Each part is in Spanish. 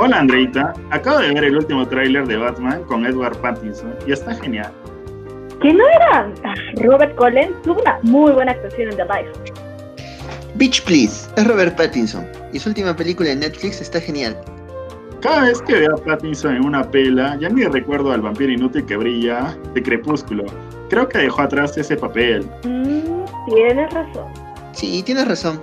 Hola Andreita, acabo de ver el último tráiler de Batman con Edward Pattinson y está genial. Que no era Robert Collins, tuvo una muy buena actuación en The Life. Beach Please, es Robert Pattinson y su última película en Netflix está genial. Cada vez que veo a Pattinson en una pela, ya ni recuerdo al vampiro inútil que brilla de Crepúsculo. Creo que dejó atrás ese papel. Mm, tienes razón. Sí, tienes razón.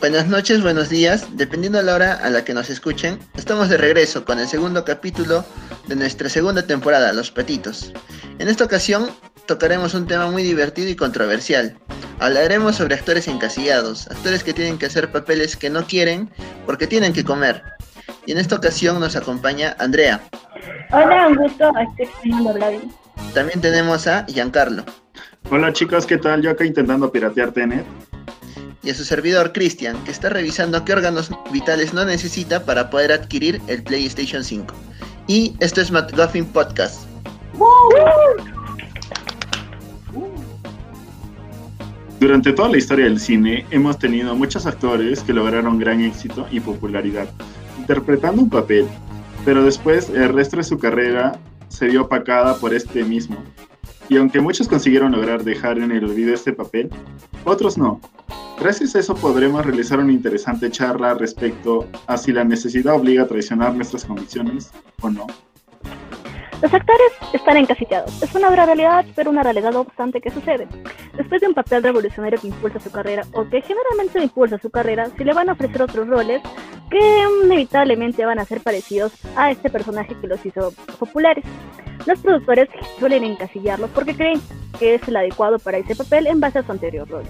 Buenas noches, buenos días, dependiendo de la hora a la que nos escuchen, estamos de regreso con el segundo capítulo de nuestra segunda temporada, Los Petitos. En esta ocasión tocaremos un tema muy divertido y controversial. Hablaremos sobre actores encasillados, actores que tienen que hacer papeles que no quieren porque tienen que comer. Y en esta ocasión nos acompaña Andrea. Hola, un gusto, También tenemos a Giancarlo. Hola chicos, ¿qué tal? Yo acá intentando piratear Tenet y a su servidor Cristian, que está revisando qué órganos vitales no necesita para poder adquirir el PlayStation 5. Y esto es McGuffin Podcast. Durante toda la historia del cine hemos tenido muchos actores que lograron gran éxito y popularidad, interpretando un papel, pero después el resto de su carrera se vio opacada por este mismo. Y aunque muchos consiguieron lograr dejar en el olvido este papel, otros no, Gracias a eso podremos realizar una interesante charla respecto a si la necesidad obliga a traicionar nuestras convicciones o no. Los actores están encasillados. Es una realidad, pero una realidad obstante que sucede. Después de un papel revolucionario que impulsa su carrera, o que generalmente impulsa su carrera, si le van a ofrecer otros roles que inevitablemente van a ser parecidos a este personaje que los hizo populares. Los productores suelen encasillarlos porque creen que es el adecuado para ese papel en base a su anterior rol.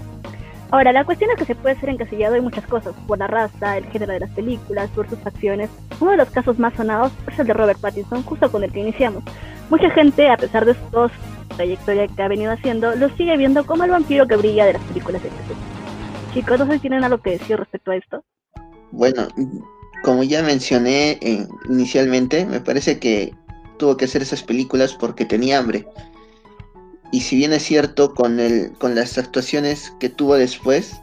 Ahora, la cuestión es que se puede ser encasillado en muchas cosas, por la raza, el género de las películas, por sus facciones. Uno de los casos más sonados es el de Robert Pattinson, justo con el que iniciamos. Mucha gente, a pesar de su trayectoria que ha venido haciendo, lo sigue viendo como el vampiro que brilla de las películas de Chicos, no sé si tienen algo que decir respecto a esto. Bueno, como ya mencioné eh, inicialmente, me parece que tuvo que hacer esas películas porque tenía hambre. Y si bien es cierto con, el, con las actuaciones que tuvo después,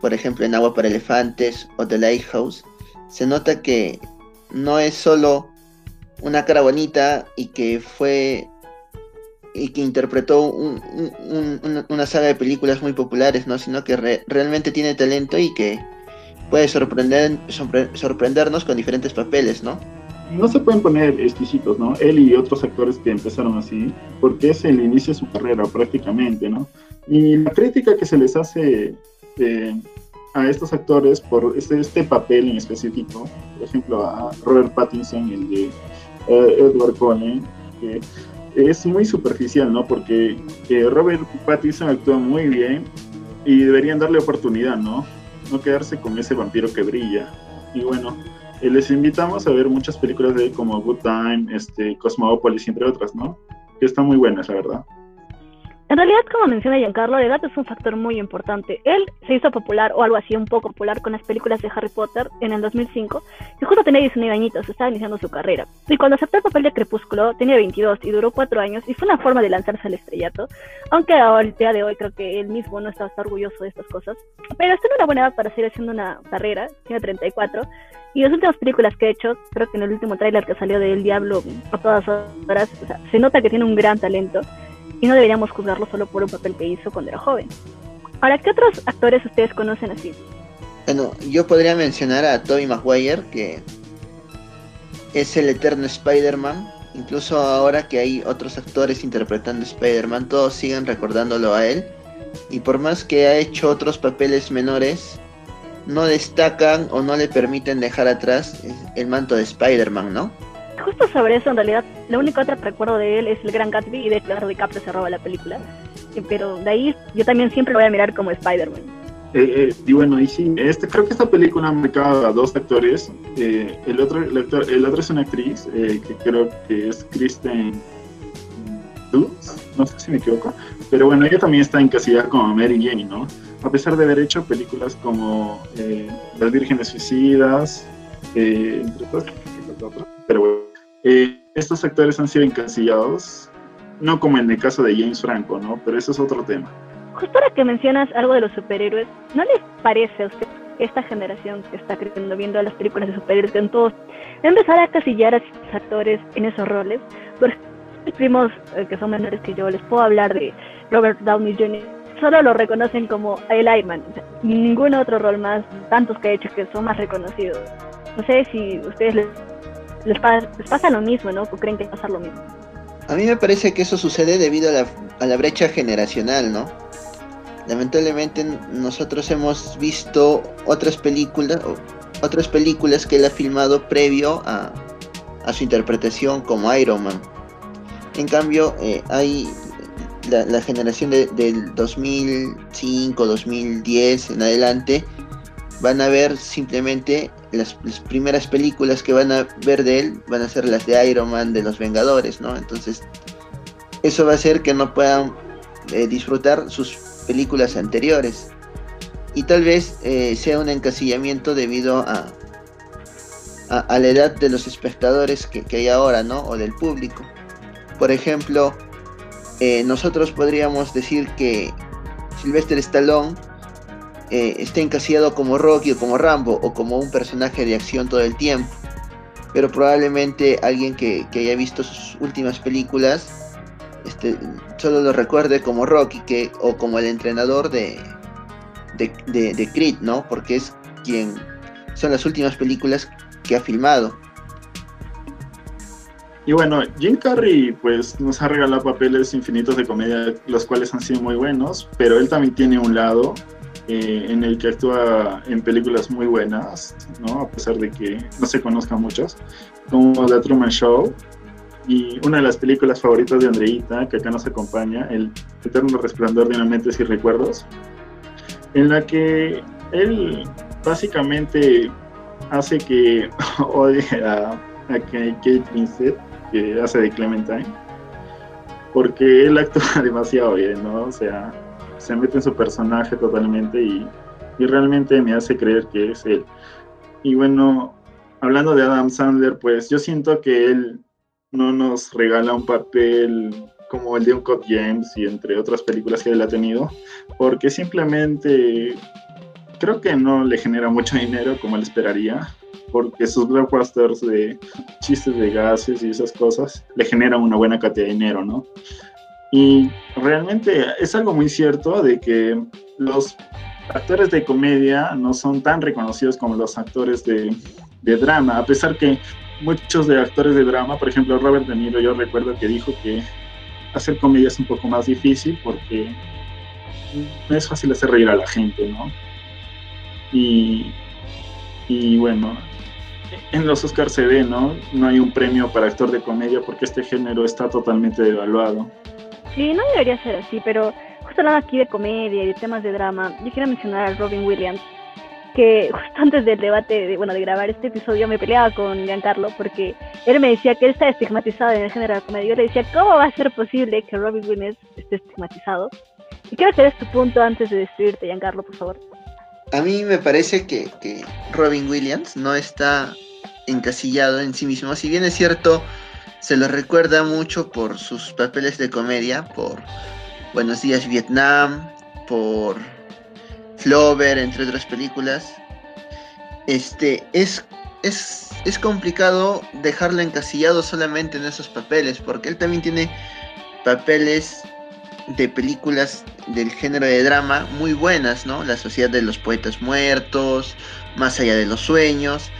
por ejemplo en Agua para Elefantes o The Lighthouse, se nota que no es solo una cara bonita y que fue y que interpretó una saga de películas muy populares, ¿no? sino que realmente tiene talento y que puede sorprender, sorprendernos con diferentes papeles, ¿no? No se pueden poner exquisitos, ¿no? Él y otros actores que empezaron así, porque es el inicio de su carrera prácticamente, ¿no? Y la crítica que se les hace eh, a estos actores por este, este, papel en específico, por ejemplo a Robert Pattinson el de eh, Edward Cullen, que es muy superficial, ¿no? Porque eh, Robert Pattinson actúa muy bien y deberían darle oportunidad, ¿no? No quedarse con ese vampiro que brilla. Y bueno, les invitamos a ver muchas películas de como Good Time, este, Cosmopolis, entre otras, ¿no? Que están muy buenas, la verdad. En realidad, como menciona Giancarlo, la edad es un factor muy importante. Él se hizo popular, o algo así, un poco popular, con las películas de Harry Potter en el 2005, y justo tenía 19 añitos, estaba iniciando su carrera. Y cuando aceptó el papel de Crepúsculo, tenía 22 y duró 4 años, y fue una forma de lanzarse al estrellato, aunque al día de hoy creo que él mismo no estaba orgulloso de estas cosas. Pero está en una buena edad para seguir haciendo una carrera, tiene 34, y las últimas películas que he hecho, creo que en el último tráiler que salió de El Diablo a todas horas, se nota que tiene un gran talento y no deberíamos juzgarlo solo por un papel que hizo cuando era joven. Ahora, ¿qué otros actores ustedes conocen así? Bueno, yo podría mencionar a Tobey Maguire, que es el eterno Spider-Man. Incluso ahora que hay otros actores interpretando Spider-Man, todos siguen recordándolo a él. Y por más que ha hecho otros papeles menores, no destacan o no le permiten dejar atrás el manto de Spider-Man, ¿no? Justo sobre eso, en realidad, la única otra que recuerdo de él es el Gran Gatsby y de Leonardo DiCaprio se roba la película. Pero de ahí yo también siempre lo voy a mirar como Spider-Man. Eh, eh, y bueno, y sí, este, creo que esta película ha marcado a dos actores. Eh, el, otro, el, actor, el otro es una actriz que creo que es Kristen Dunst, no sé si me equivoco. Pero bueno, ella también está encasillada como Mary Jane, ¿no? a pesar de haber hecho películas como eh, Las Vírgenes Suicidas, eh, entre otras, pero bueno, eh, estos actores han sido encasillados, no como en el caso de James Franco, ¿no? Pero eso es otro tema. justo ahora que mencionas algo de los superhéroes, ¿no les parece a usted esta generación que está creciendo viendo las películas de superhéroes que en todos empezar a casillar a sus actores en esos roles? Por mis primos eh, que son menores que yo les puedo hablar de Robert Downey Jr. Solo lo reconocen como el Iron ningún otro rol más, tantos que he hecho que son más reconocidos. No sé si ustedes les, les, pasa, lo mismo, ¿no? ¿O creen que pasa lo mismo? A mí me parece que eso sucede debido a la, a la brecha generacional, ¿no? Lamentablemente nosotros hemos visto otras películas, otras películas que él ha filmado previo a, a su interpretación como Iron Man. En cambio, eh, hay la, generación del 2005, 2010 en adelante, van a ver simplemente las, primeras películas que van a ver de él, van a ser las de Iron Man, de los Vengadores, ¿no? Entonces, eso va a hacer que no puedan eh, disfrutar sus películas anteriores. Y tal vez eh, sea un encasillamiento debido a, a, la edad de los espectadores que, hay ahora, ¿no? O del público. Por ejemplo, eh, nosotros podríamos decir que Sylvester Stallone eh, está encasillado como Rocky o como Rambo o como un personaje de acción todo el tiempo. Pero probablemente alguien que, haya visto sus últimas películas este, solo lo recuerde como Rocky que, o como el entrenador de, de, de Creed, ¿no? Porque es quien son las últimas películas que ha filmado. Y bueno, Jim Carrey pues nos ha regalado papeles infinitos de comedia, los cuales han sido muy buenos, pero él también tiene un lado eh, en el que actúa en películas muy buenas, ¿no? A pesar de que no se conozcan muchos, como The Truman Show y una de las películas favoritas de Andreita, que acá nos acompaña, El Eterno Resplandor de una mente sin recuerdos, en la que él básicamente hace que odie a, a Kate Winslet que hace de Clementine, porque él actúa demasiado bien, ¿no? O sea, se mete en su personaje totalmente y, y realmente me hace creer que es él. Y bueno, hablando de Adam Sandler, pues yo siento que él no nos regala un papel como el de Uncut James y entre otras películas que él ha tenido, porque simplemente creo que no le genera mucho dinero como él esperaría porque sus blockbusters de chistes de gases y esas cosas le generan una buena cantidad de dinero, ¿no? Y realmente es algo muy cierto de que los actores de comedia no son tan reconocidos como los actores de, drama, a pesar que muchos de actores de drama, por ejemplo Robert De Niro, yo recuerdo que dijo que hacer comedia es un poco más difícil porque no es fácil hacer reír a la gente, ¿no? Y, y bueno, en los Oscars se ve, ¿no? No hay un premio para actor de comedia porque este género está totalmente devaluado. Sí, no debería ser así, pero justo hablando aquí de comedia y de temas de drama, yo quiero mencionar a Robin Williams, que justo antes del debate, de, bueno, de grabar este episodio me peleaba con Giancarlo porque él me decía que él está estigmatizado en el género de comedia. Yo le decía, ¿cómo va a ser posible que Robin Williams esté estigmatizado? Y quiero que tu punto antes de destruirte, Giancarlo, por favor a mí me parece que, Robin Williams no está encasillado en sí mismo. Si bien es cierto, se lo recuerda mucho por sus papeles de comedia, por Buenos Días Vietnam, por Flover, entre otras películas. Este es, es, es complicado dejarlo encasillado solamente en esos papeles, porque él también tiene papeles de películas del género de drama muy buenas, ¿no? La Sociedad de los Poetas Muertos, Más allá de los Sueños.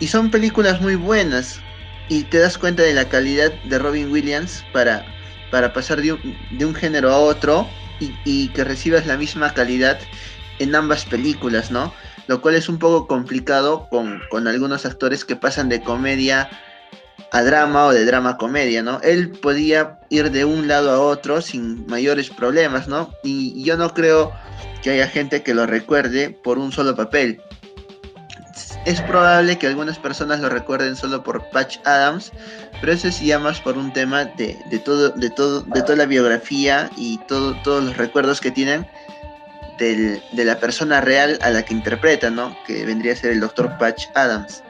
Y son películas muy buenas. Y te das cuenta de la calidad de Robin Williams para, para pasar de un, género a otro y, y, que recibas la misma calidad en ambas películas, ¿no? Lo cual es un poco complicado con, con algunos actores que pasan de comedia a drama o de drama comedia, ¿no? Él podía ir de un lado a otro sin mayores problemas, ¿no? Y yo no creo que haya gente que lo recuerde por un solo papel. Es probable que algunas personas lo recuerden solo por Patch Adams, pero eso es ya más por un tema de, todo, de, todo, de toda la biografía y todo, todos los recuerdos que tienen de la persona real a la que interpreta, ¿no? Que vendría a ser el doctor Patch Adams.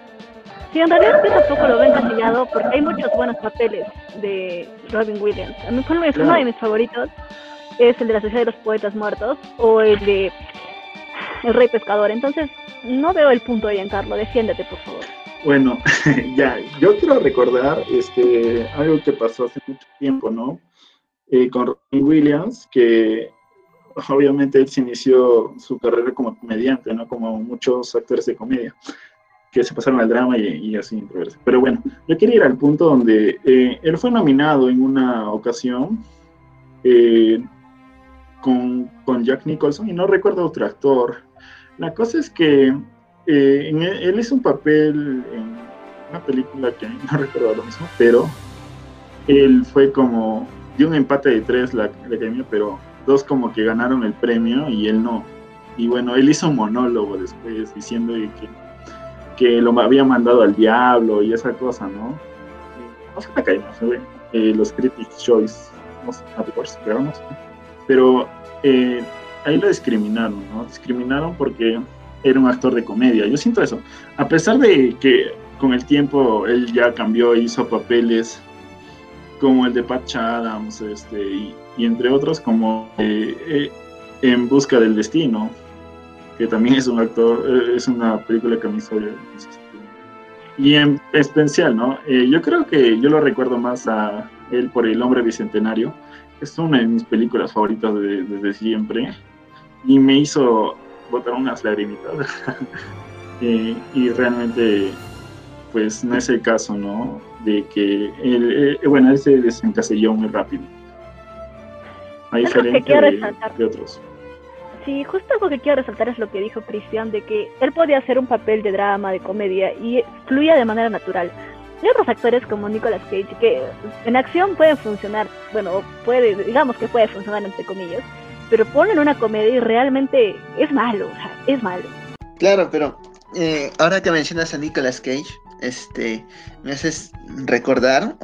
Sí, en realidad yo tampoco lo ven encasillado porque hay muchos buenos papeles de Robin Williams. A mí es uno de mis favoritos es el de la Sociedad de los Poetas Muertos o el de El Rey Pescador. Entonces, no veo el punto de Giancarlo. Defiéndete, por favor. Bueno, ya, yo quiero recordar este, algo que pasó hace mucho tiempo, ¿no? Eh, con Robin Williams, que obviamente él se inició su carrera como comediante, ¿no? Como muchos actores de comedia que se pasaron al drama y, así. Pero bueno, yo quería ir al punto donde eh, él fue nominado en una ocasión eh, con, con, Jack Nicholson y no recuerdo otro actor. La cosa es que eh, él hizo un papel en una película que no recuerdo lo mismo, pero él fue como, dio un empate de tres la, la academia, pero dos como que ganaron el premio y él no. Y bueno, él hizo un monólogo después diciendo que que lo había mandado al diablo y esa cosa, ¿no? No sé la no eh, los Critics Choice, no sé, no. Pero eh, ahí lo discriminaron, ¿no? Discriminaron porque era un actor de comedia. Yo siento eso. A pesar de que con el tiempo él ya cambió hizo papeles como el de Patch Adams, este, y, entre otros como eh, En Busca del Destino, que también es un actor, eh, es una película que me hizo y en especial, ¿no? Eh, yo creo que yo lo recuerdo más a él por El Hombre Bicentenario. Es una de mis películas favoritas desde siempre. Y me hizo botar unas lagrimitas. Eh, y realmente, pues no es el caso, ¿no? De que, él, bueno, él se desencasilló muy rápido. A diferencia de otros. Sí, justo algo que quiero resaltar es lo que dijo Cristian, de que él podía hacer un papel de drama, de comedia, y fluía de manera natural. Hay otros actores como Nicolas Cage que en acción pueden funcionar, bueno, puede, digamos que puede funcionar entre comillas, pero ponen una comedia y realmente es malo, es malo. Claro, pero eh, ahora que mencionas a Nicolas Cage, este, me haces recordar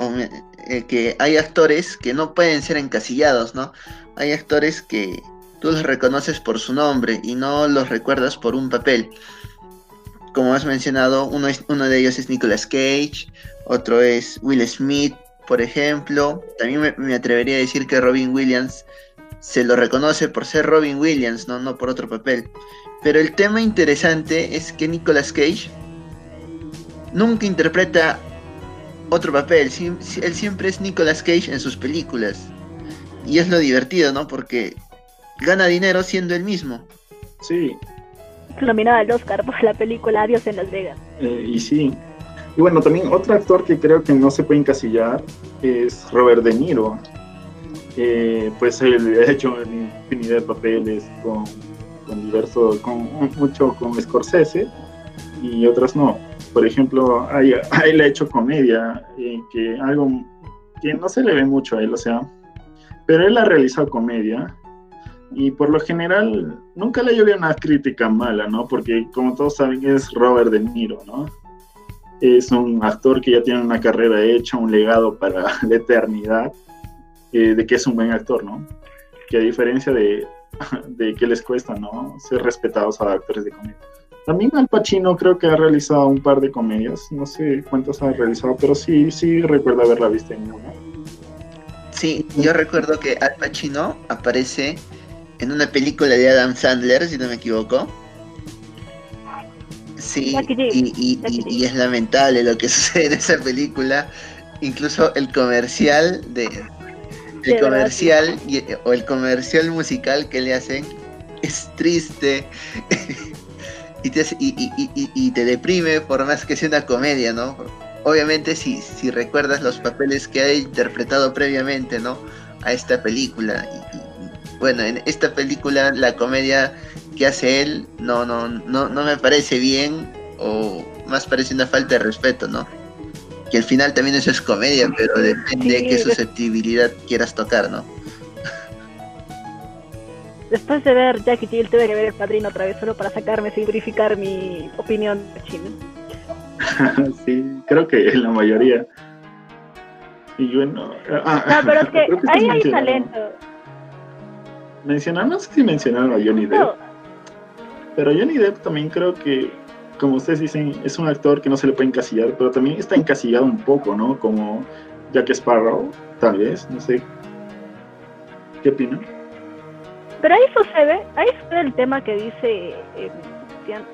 eh, que hay actores que no pueden ser encasillados, ¿no? Hay actores que tú los reconoces por su nombre y no los recuerdas por un papel. Como has mencionado, uno, uno de ellos es Nicolas Cage, otro es Will Smith, por ejemplo. También me, atrevería a decir que Robin Williams se lo reconoce por ser Robin Williams, ¿no? no por otro papel. Pero el tema interesante es que Nicolas Cage nunca interpreta otro papel. Él siempre es Nicolas Cage en sus películas. Y es lo divertido, ¿no? Porque gana dinero siendo el mismo. Sí. Nominada al Oscar por la película Adiós en Las Vegas. Eh, y sí. Y bueno, también otro actor que creo que no se puede encasillar es Robert De Niro. Eh, pues él ha hecho infinidad de papeles con, con diversos, con mucho con Scorsese y otras no. Por ejemplo, ahí, él ha hecho comedia, eh, que algo que no se le ve mucho a él, o sea, pero él ha realizado comedia y por lo general nunca le llovió una crítica mala, ¿no? Porque como todos saben es Robert De Niro, ¿no? Es un actor que ya tiene una carrera hecha, un legado para la eternidad, eh, de que es un buen actor, ¿no? Que a diferencia de, de que les cuesta, ¿no? Ser respetados a actores de comedia. También Al Pacino creo que ha realizado un par de comedias, no sé cuántas ha realizado, pero sí, sí recuerdo haberla visto en una. Sí, yo recuerdo que Al Pacino aparece en una película de Adam Sandler, si no me equivoco. Sí, y, es lamentable lo que sucede en esa película. Incluso el comercial de el comercial o el comercial musical que le hacen es triste y, te, y, te deprime por más que sea una comedia, ¿no? Obviamente si, si recuerdas los papeles que ha interpretado previamente, ¿no? A esta película bueno, en esta película la comedia que hace él no, no, no, no me parece bien o más parece una falta de respeto, ¿no? Que al final también eso es comedia, pero depende de qué susceptibilidad quieras tocar, ¿no? Después de ver Jackie Jill tuve que ver El Padrino otra vez solo para sacarme, simplificar mi opinión chino. sí, creo que la mayoría. Y bueno... Ah, no, pero es que ahí hay talento mencionaron, no sé si mencionaron a Johnny Depp, pero Johnny Depp también creo que, como ustedes dicen, es un actor que no se le puede encasillar, pero también está encasillado un poco, ¿no? Como Jack Sparrow, tal vez, no sé. ¿Qué opinan? Pero ahí sucede, ahí sucede el tema que dice eh,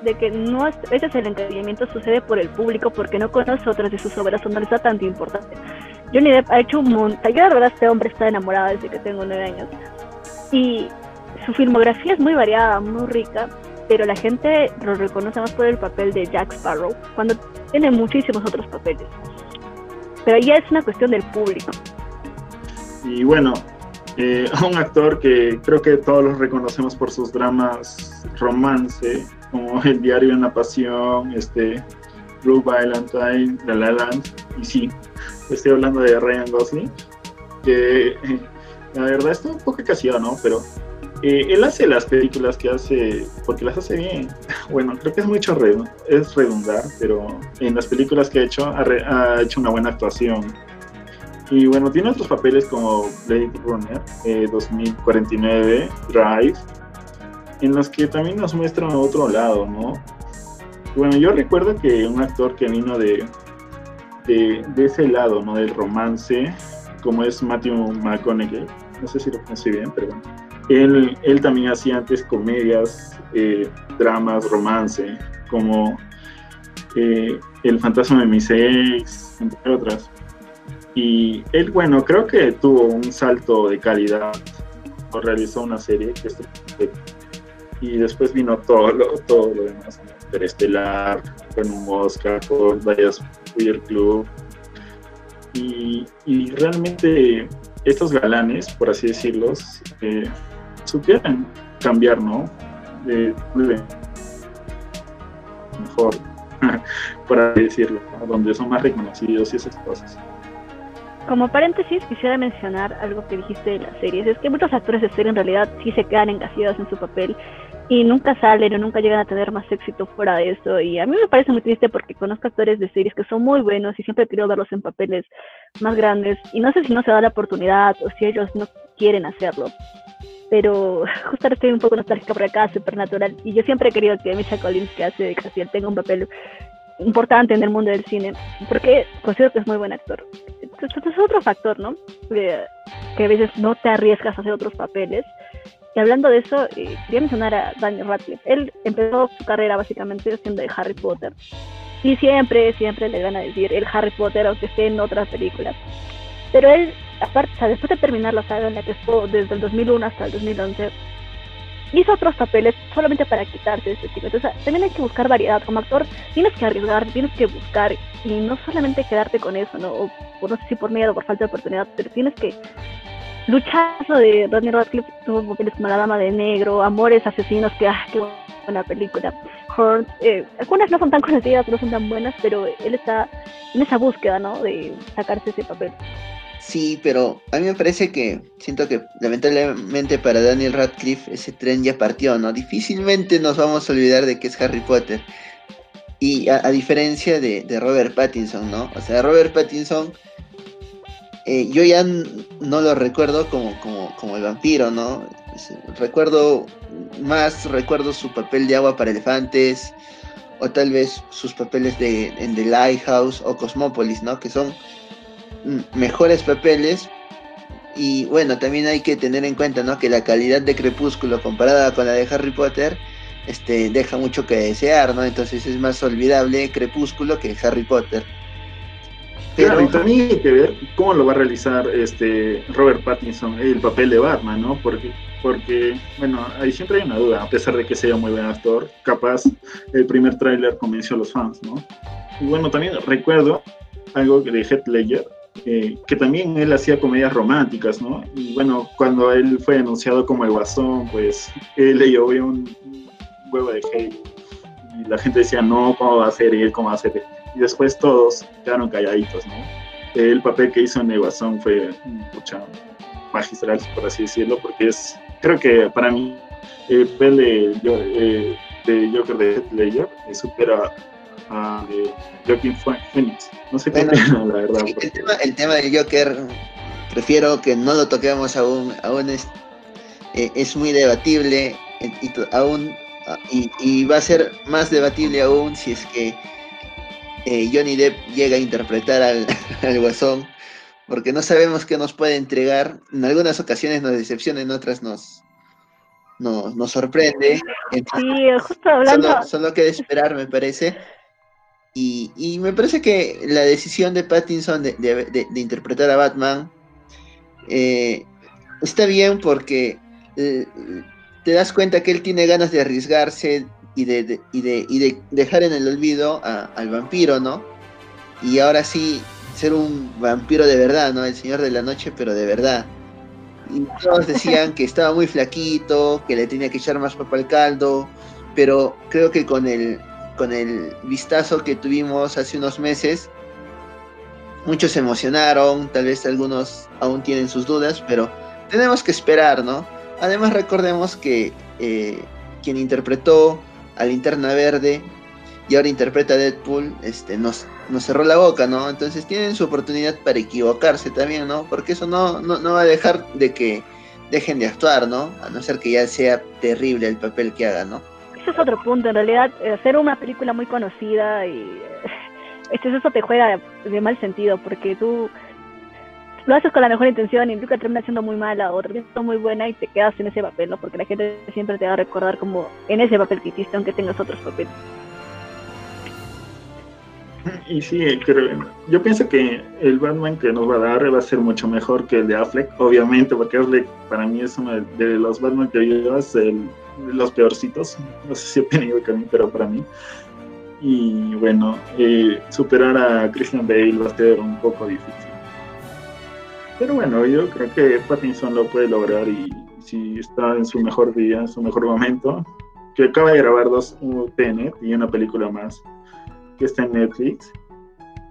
de que no es, ese es el encariñamiento sucede por el público porque no conoce otras de sus obras o no les da tanto importante. Johnny Depp ha hecho un montón, yo la verdad este hombre está enamorado desde que tengo nueve años y su filmografía es muy variada, muy rica, pero la gente lo reconoce más por el papel de Jack Sparrow, cuando tiene muchísimos otros papeles. Pero ya es una cuestión del público. Y bueno, eh, un actor que creo que todos los reconocemos por sus dramas romance, como El diario en la pasión, este, Blue Valentine, La La Land, y sí, estoy hablando de Ryan Gosling, que eh, la verdad está un poco casillado, ¿no? Pero eh, él hace las películas que hace, porque las hace bien. Bueno, creo que es mucho es redundar, pero en las películas que ha hecho, ha, hecho una buena actuación. Y bueno, tiene otros papeles como Blade Runner, 2049, eh, Drive, en los que también nos muestran otro lado, ¿no? Bueno, yo recuerdo que un actor que vino de, de, ese lado, ¿no? Del romance, como es Matthew McConaughey, no sé si lo conocí bien, pero bueno él, él también hacía antes comedias, eh, dramas, romance, como eh, El fantasma de mis ex, entre otras. Y él, bueno, creo que tuvo un salto de calidad, realizó una serie que y después vino todo lo, todo lo demás, Estelar, con un Oscar por Dallas Queer Club. Y, y, realmente estos galanes, por así decirlos, eh, supieran cambiar, ¿no? De, mejor, para decirlo, donde son más reconocidos y esas cosas. Como paréntesis, quisiera mencionar algo que dijiste de las series. Es que muchos actores de serie en realidad sí se quedan engasiados en su papel y nunca salen o nunca llegan a tener más éxito fuera de eso. Y a mí me parece muy triste porque conozco actores de series que son muy buenos y siempre querido verlos en papeles más grandes. Y no sé si no se da la oportunidad o si ellos no quieren hacerlo pero justo ahora estoy un poco nostálgica por acá, Supernatural, y yo siempre he querido que Misha Collins, que hace de Cassiel, tenga un papel importante en el mundo del cine, porque considero que es muy buen actor. Entonces, es otro factor, ¿no? que a veces no te arriesgas a hacer otros papeles. Y hablando de eso, eh, quería mencionar a Daniel Radcliffe. Él empezó su carrera básicamente siendo de Harry Potter. Y siempre, siempre le van a decir el Harry Potter, aunque esté en otras películas. Pero él aparte, después de terminar la saga en la que estuvo desde el 2001 hasta el 2011, hizo otros papeles solamente para quitarse ese tipo. Entonces, también hay que buscar variedad. Como actor, tienes que arriesgar, tienes que buscar y no solamente quedarte con eso, ¿no? O, no sé si por miedo o por falta de oportunidad, pero tienes que luchar. De Rodney Radcliffe tuvo papeles como La Dama de Negro, Amores Asesinos, que, ah, qué buena película. Horn, eh, algunas no son tan conocidas, no son tan buenas, pero él está en esa búsqueda, ¿no? De sacarse ese papel. Sí, pero a mí me parece que siento que lamentablemente para Daniel Radcliffe ese tren ya partió, ¿no? Difícilmente nos vamos a olvidar de que es Harry Potter. Y a, diferencia de, Robert Pattinson, ¿no? O sea, Robert Pattinson, eh, yo ya no lo recuerdo como, como, como el vampiro, ¿no? Recuerdo más, recuerdo su papel de agua para elefantes, o tal vez sus papeles de, en The Lighthouse o Cosmópolis, ¿no? Que son mejores papeles. Y bueno, también hay que tener en cuenta ¿no? que la calidad de Crepúsculo comparada con la de Harry Potter este, deja mucho que desear, ¿no? Entonces es más olvidable Crepúsculo que Harry Potter. Pero... y también hay que ver cómo lo va a realizar este Robert Pattinson el papel de Batman, ¿no? Porque, porque bueno, ahí siempre hay una duda, a pesar de que sea muy buen actor, capaz el primer tráiler convenció a los fans, ¿no? Y bueno, también recuerdo algo de Heath Ledger, que también él hacía comedias románticas, ¿no? Y bueno, cuando él fue anunciado como el guasón, pues él le llovió un, huevo de hate. Y la gente decía, no, ¿cómo va a ser él? ¿Cómo va a ser Y después todos quedaron calladitos, ¿no? El papel que hizo en el guasón fue mucha magistral, por así decirlo, porque es, creo que para mí, el papel de, eh, de Joker de Ledger supera a de Joaquin Phoenix. No sé qué la verdad. el, tema, el tema del Joker, prefiero que no lo toquemos aún, aún es, eh, es muy debatible y, aún y, va a ser más debatible aún si es que eh, Johnny Depp llega a interpretar al, al guasón, porque no sabemos qué nos puede entregar. En algunas ocasiones nos decepciona, en otras nos, no, nos sorprende. sí, justo hablando. Solo, queda esperar, me parece. Y, me parece que la decisión de Pattinson de, interpretar a Batman eh, está bien porque eh, te das cuenta que él tiene ganas de arriesgarse y de dejar en el olvido al vampiro, ¿no? Y ahora sí, ser un vampiro de verdad, ¿no? El Señor de la Noche, pero de verdad. Y todos decían que estaba muy flaquito, que le tenía que echar más papa al caldo, pero creo que con el, con el vistazo que tuvimos hace unos meses, muchos se emocionaron, tal vez algunos aún tienen sus dudas, pero tenemos que esperar, ¿no? Además recordemos que eh, quien interpretó a Linterna Verde y ahora interpreta a Deadpool, este, nos, nos cerró la boca, ¿no? Entonces tienen su oportunidad para equivocarse también, ¿no? Porque eso no, no, va a dejar de que dejen de actuar, ¿no? A no ser que ya sea terrible el papel que hagan, ¿no? Ese es otro punto, en realidad, hacer una película muy conocida y este, eso te juega de mal sentido, porque tú lo haces con la mejor intención y nunca termina siendo muy mala o termina siendo muy buena y te quedas en ese papel, ¿no? Porque la gente siempre te va a recordar como en ese papel que hiciste, aunque tengas otros papeles. Y sí, creo, yo pienso que el Batman que nos va a dar va a ser mucho mejor que el de Affleck, obviamente, porque Affleck para mí es uno de los Batman que yo es el, de los peorcitos, no sé si que a mí, pero para mí. Y bueno, eh, superar a Christian Bale va a ser un poco difícil. Pero bueno, yo creo que Pattinson lo puede lograr y si está en su mejor día, en su mejor momento, que acaba de grabar dos TNT y una película más que está en Netflix,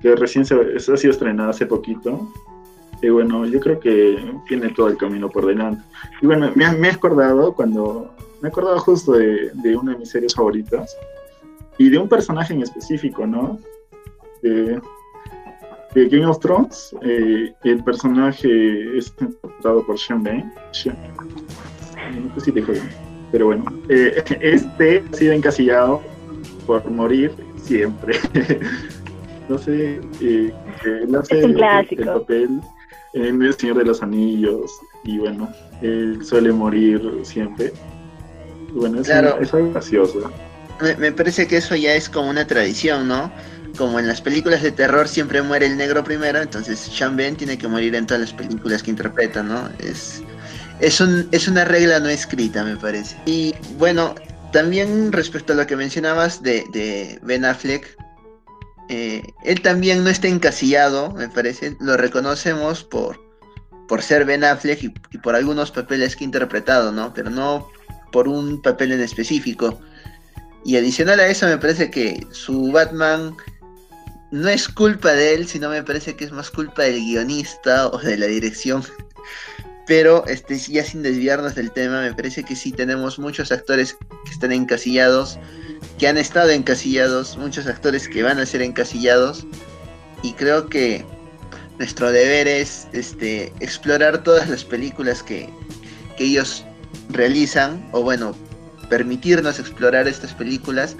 que recién se, ha sido estrenada hace poquito. Y bueno, yo creo que tiene todo el camino por delante. Y bueno, me, me he acordado cuando, me he acordado justo de, de, una de mis series favoritas y de un personaje en específico, ¿no? De, de Game of Thrones, eh, el personaje es interpretado por Sean Bain. No sé si te pero bueno, eh, este ha sido encasillado por morir siempre. no sé, eh, él hace el, papel en El Señor de los Anillos y bueno, él suele morir siempre. Bueno, es, algo gracioso. Me, me, parece que eso ya es como una tradición, ¿no? Como en las películas de terror siempre muere el negro primero, entonces Sean Ben tiene que morir en todas las películas que interpreta, ¿no? Es, es, un, es una regla no escrita, me parece. Y bueno, también respecto a lo que mencionabas de, Ben Affleck, eh, él también no está encasillado, me parece, lo reconocemos por, por ser Ben Affleck y, y, por algunos papeles que ha interpretado, ¿no? Pero no por un papel en específico. Y adicional a eso me parece que su Batman no es culpa de él, sino me parece que es más culpa del guionista o de la dirección. Pero este, ya sin desviarnos del tema, me parece que sí tenemos muchos actores que están encasillados, que han estado encasillados, muchos actores que van a ser encasillados. Y creo que nuestro deber es este, explorar todas las películas que, que ellos realizan, o bueno, permitirnos explorar estas películas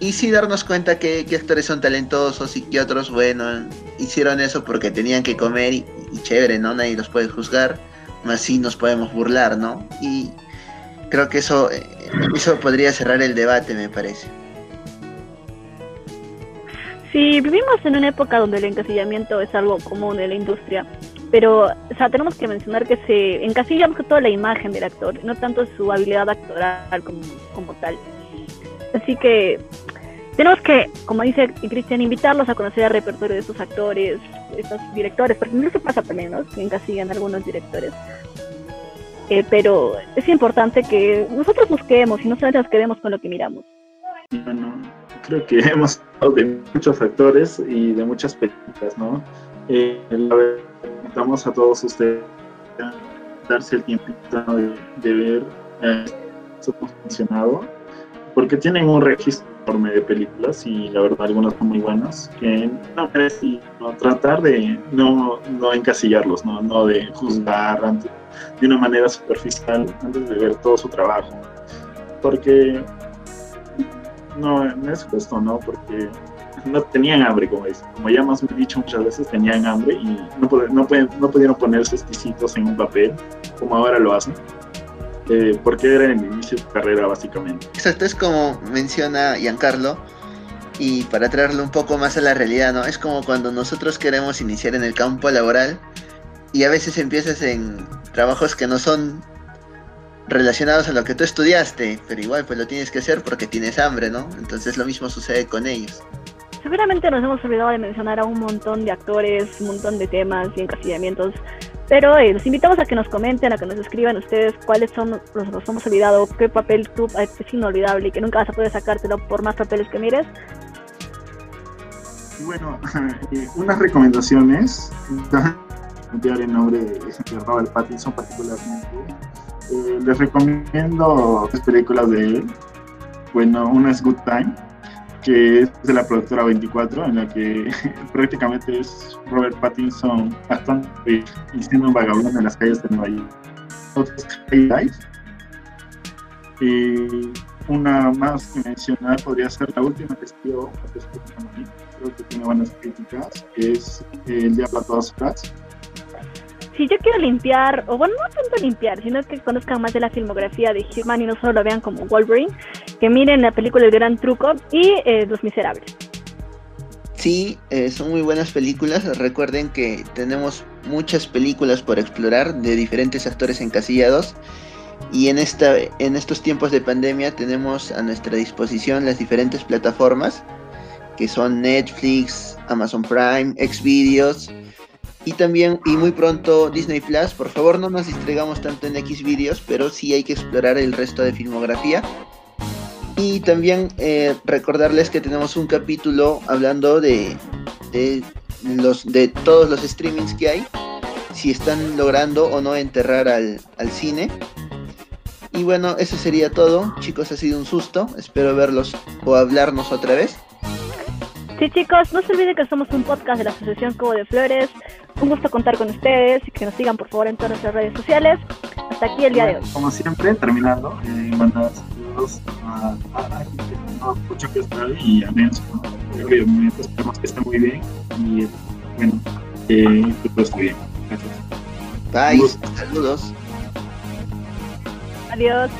y sí darnos cuenta que, actores son talentosos y que otros, bueno, hicieron eso porque tenían que comer y, chévere, ¿no? Nadie los puede juzgar, más sí nos podemos burlar, ¿no? Y creo que eso, eh, eso podría cerrar el debate, me parece. Sí, vivimos en una época donde el encasillamiento es algo común en la industria, pero o sea, tenemos que mencionar que se encasilla más que toda la imagen del actor, no tanto su habilidad actoral como, como tal. Así que tenemos que, como dice Cristian, invitarlos a conocer el repertorio de estos actores, estos directores, porque no se pasa también, ¿no? Que encasillan algunos directores. Eh, pero es importante que nosotros busquemos y no solamente nos quedemos con lo que miramos. Bueno, creo que hemos hablado de muchos actores y de muchas películas, ¿no? Eh, invitamos a todos ustedes darse el tiempo de, ver eh, eso funcionado porque tienen un registro enorme de películas y la verdad algunas son muy buenas, que no, no tratar de no, no encasillarlos, ¿no? no de juzgar antes, de una manera superficial antes de ver todo su trabajo, porque no, no es justo, ¿no? Porque no tenían hambre, como dice. Como ya hemos dicho muchas veces, tenían hambre y no, no, no pudieron ponerse exquisitos en un papel como ahora lo hacen eh, porque era el inicio de su carrera básicamente. Exacto, es como menciona Giancarlo, y para traerlo un poco más a la realidad, ¿no? Es como cuando nosotros queremos iniciar en el campo laboral y a veces empiezas en trabajos que no son relacionados a lo que tú estudiaste, pero igual pues lo tienes que hacer porque tienes hambre, ¿no? Entonces lo mismo sucede con ellos. Seguramente nos hemos olvidado de mencionar a un montón de actores, un montón de temas y encasillamientos, pero eh, los invitamos a que nos comenten, a que nos escriban ustedes cuáles son los que nos hemos olvidado, qué papel tú es inolvidable y que nunca vas a poder sacártelo por más papeles que mires. Bueno, eh, unas recomendaciones, cambiar el nombre de Robert Pattinson particularmente. Eh, les recomiendo las películas de él. Bueno, una es Good Time, que es de la productora 24, en la que prácticamente es Robert Pattinson actuando y siendo un vagabundo en las calles de Nueva York. Otra es Y una más que mencionar podría ser la última que escribió, creo que tiene buenas críticas, que es El Diablo a todas horas. Si yo quiero limpiar, o bueno, no tanto limpiar, sino que conozcan más de la filmografía de Hitman y no solo lo vean como Wolverine, que miren la película El Gran Truco y eh, Los Miserables. Sí, eh, son muy buenas películas. Recuerden que tenemos muchas películas por explorar de diferentes actores encasillados. Y en, esta, en estos tiempos de pandemia tenemos a nuestra disposición las diferentes plataformas que son Netflix, Amazon Prime, Xvideos y también, y muy pronto Disney Plus, por favor no nos distraigamos tanto en X videos, pero sí hay que explorar el resto de filmografía. Y también eh, recordarles que tenemos un capítulo hablando de, de, los, de todos los streamings que hay, si están logrando o no enterrar al, al cine. Y bueno, eso sería todo. Chicos, ha sido un susto. Espero verlos o hablarnos otra vez. Sí, chicos, no se olviden que somos un podcast de la Asociación Cubo de Flores. Un gusto contar con ustedes y que nos sigan por favor en todas nuestras redes sociales. Hasta aquí el día de hoy. Como siempre, terminando, eh, saludos a, a, a Pucho que está y a Nelson. Obviamente esperamos que esté muy bien y bueno, eh, que todo esté bien. Gracias. Bye, saludos. Adiós.